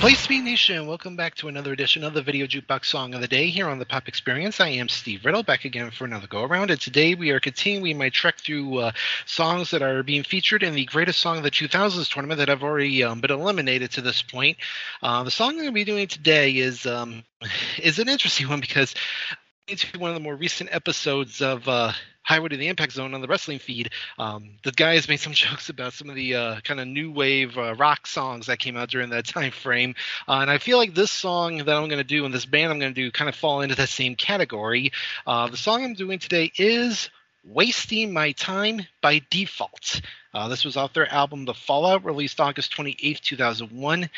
Be Nation, welcome back to another edition of the Video Jukebox Song of the Day here on the Pop Experience. I am Steve Riddle, back again for another go around, and today we are continuing my trek through uh, songs that are being featured in the Greatest Song of the 2000s tournament that have already um, been eliminated to this point. Uh, the song I'm going to be doing today is um, is an interesting one because it's one of the more recent episodes of uh, Highway to the Impact Zone on the wrestling feed. Um, the guys made some jokes about some of the uh, kind of new wave uh, rock songs that came out during that time frame, uh, and I feel like this song that I'm going to do and this band I'm going to do kind of fall into that same category. Uh, the song I'm doing today is "Wasting My Time" by Default. Uh, this was off their album The Fallout, released August 28th, 2001.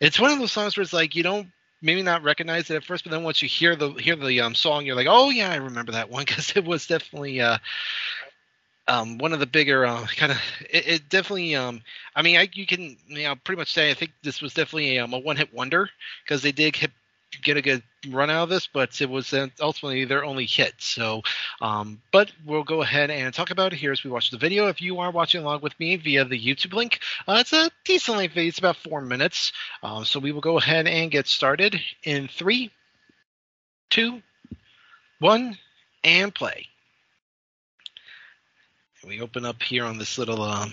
It's one of those songs where it's like you don't maybe not recognize it at first, but then once you hear the hear the um, song, you're like, oh yeah, I remember that one because it was definitely uh, um, one of the bigger uh, kind of. It, it, definitely. Um, I mean, I, you can you know pretty much say I think this was definitely a, um, a one hit wonder because they did hit get a good run out of this, but it was ultimately their only hit. So, um, but we'll go ahead and talk about it here as we watch the video. If you are watching along with me via the YouTube link, uh, it's a decent length. It's about four minutes. Um, so we will go ahead and get started in three, two, one, and play. We open up here on this little um,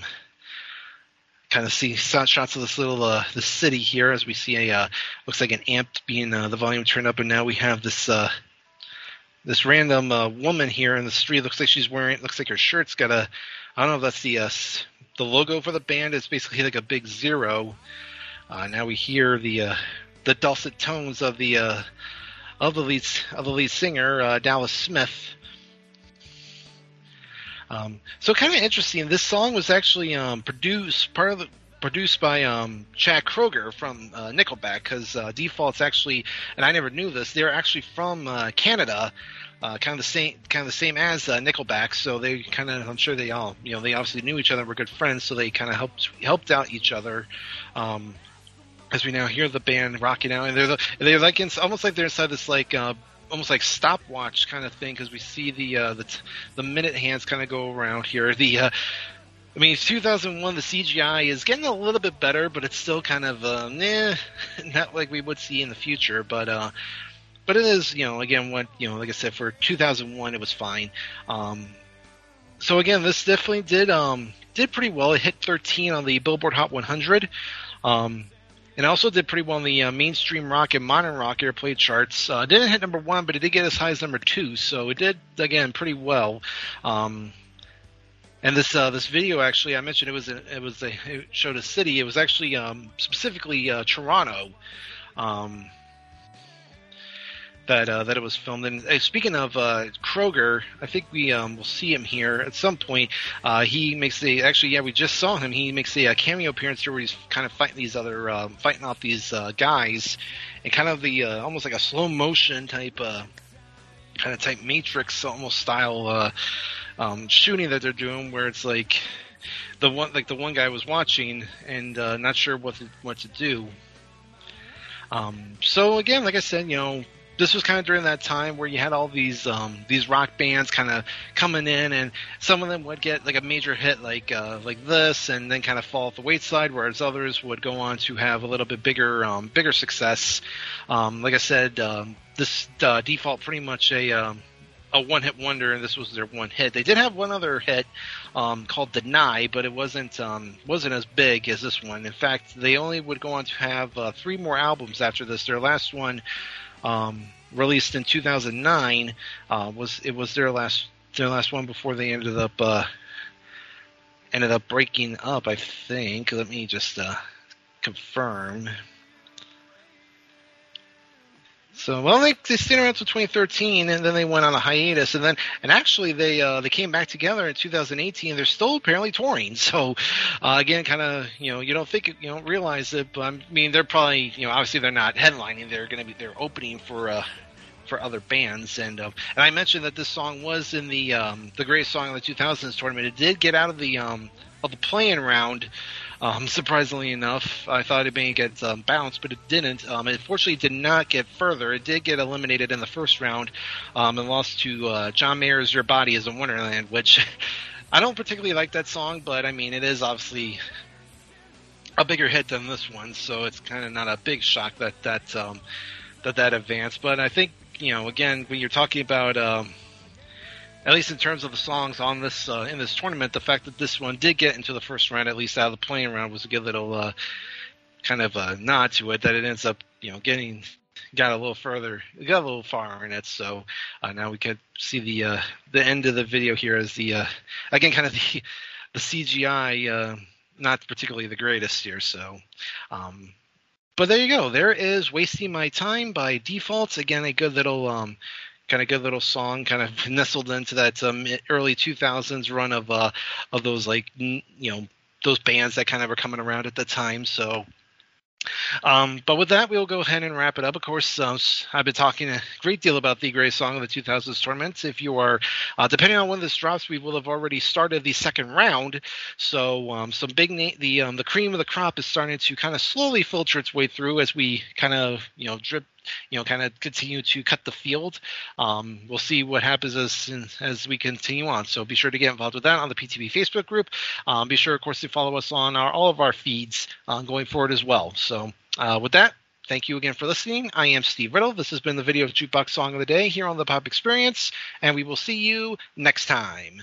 kind of see shots of this little uh, the city here as we see a uh, looks like an amp being uh, the volume turned up, and now we have this uh, this random uh, woman here in the street. Looks like she's wearing. Looks like her shirt's got a. I don't know if that's the uh, the logo for the band. It's basically like a big zero. now we hear the the dulcet tones of the of the lead of the lead singer Dallas Smith. Um, so kind of interesting. This song was actually um, produced part of the produced by um, Chad Kroeger from uh, Nickelback because uh, Default's actually, and I never knew this, they're actually from uh, Canada, uh, kind of the same, kind of the same as uh, Nickelback. So they kind of, I'm sure they all, you know, they obviously knew each other, were good friends, so they kind of helped helped out each other. Um, as we now hear the band rocking out, and they're the, they're like in, almost like they're inside this like uh, almost like stopwatch kind of thing because we see the uh, the the minute hands kind of go around here. The uh, I mean, it's 2001. The CGI is getting a little bit better, but it's still kind of uh, nah, not like we would see in the future. But uh, but it is, you know, again, what you know, like I said, for 2001, it was fine. Um, so again, this definitely did um, did pretty well. It hit 13 on the Billboard Hot 100. Um, and also did pretty well in the uh, mainstream rock and modern rock airplay charts. Uh, didn't hit number one, but it did get as high as number two, so it did again pretty well. Um, and this uh, this video actually, I mentioned it was a, it was a, it showed a city. It was actually um, specifically uh, Toronto. Um, that uh, that it was filmed. And uh, speaking of uh, Kroeger, I think we um, will see him here at some point. Uh, he makes the actually, yeah, we just saw him. He makes a, a cameo appearance here where he's kind of fighting these other uh, fighting off these uh, guys, and kind of the almost like a slow motion type kind of type Matrix almost style um, shooting that they're doing, where it's like the one like the one guy was watching and not sure what to, what to do. Um, so again, like I said, you know, this was kind of during that time where you had all these um, these rock bands kind of coming in, and some of them would get like a major hit like uh, like this, and then kind of fall off the wayside, whereas others would go on to have a little bit bigger um, bigger success. Um, like I said, um, this uh, default pretty much a um, a one hit wonder, and this was their one hit. They did have one other hit um, called Deny, but it wasn't um, wasn't as big as this one. In fact, they only would go on to have uh, three more albums after this. Their last one um, released in 2009. Uh, was it was their last their last one before they ended up uh, ended up breaking up? I think. Let me just uh, confirm. So well, they they stayed around until 2013, and then they went on a hiatus, and then and actually they uh, they came back together in 2018. They're still apparently touring. So uh, again, kind of you know you don't think you don't realize it, but I mean they're probably you know obviously they're not headlining. They're going to be they're opening for. Uh, for other bands, and um, and I mentioned that this song was in the um, the greatest song of the 2000s tournament. It did get out of the um, of the playing round um, surprisingly enough, I thought it may get um, bounced, but it didn't. Um, it fortunately did not get further. It did get eliminated in the first round um, and lost to uh, John Mayer's "Your Body Is a Wonderland," which I don't particularly like that song, but I mean it is obviously a bigger hit than this one, so it's kind of not a big shock that that um, that that advanced. But I think you know, again, when you're talking about um, at least in terms of the songs on this uh, in this tournament, the fact that this one did get into the first round, at least out of the playing round, was a good little uh, kind of a nod to it. That it ends up, you know, getting got a little further, got a little far in it. So uh, now we could see the uh, the end of the video here as the uh, again kind of the the CGI, uh, not particularly the greatest here. So. Um, but there you go. There is "Wasting My Time" by Default. Again, a good little um, kind of good little song, kind of nestled into that um, early 2000s run of uh, of those like you know those bands that kind of were coming around at the time. So um, but with that, we'll go ahead and wrap it up. Of course, uh, I've been talking a great deal about the greatest song of the 2000s tournament. If you are, uh, depending on when this drops, we will have already started the second round. So um, some big na- the um, the cream of the crop is starting to kind of slowly filter its way through as we kind of you know drip you know, kind of continue to cut the field. Um, we'll see what happens as as we continue on. So be sure to get involved with that on the PTB Facebook group. Um, be sure, of course, to follow us on our, all of our feeds uh, going forward as well. So uh, with that, thank you again for listening. I am Steve Riddle. This has been the video jukebox song of the day here on the Pop Experience, and we will see you next time.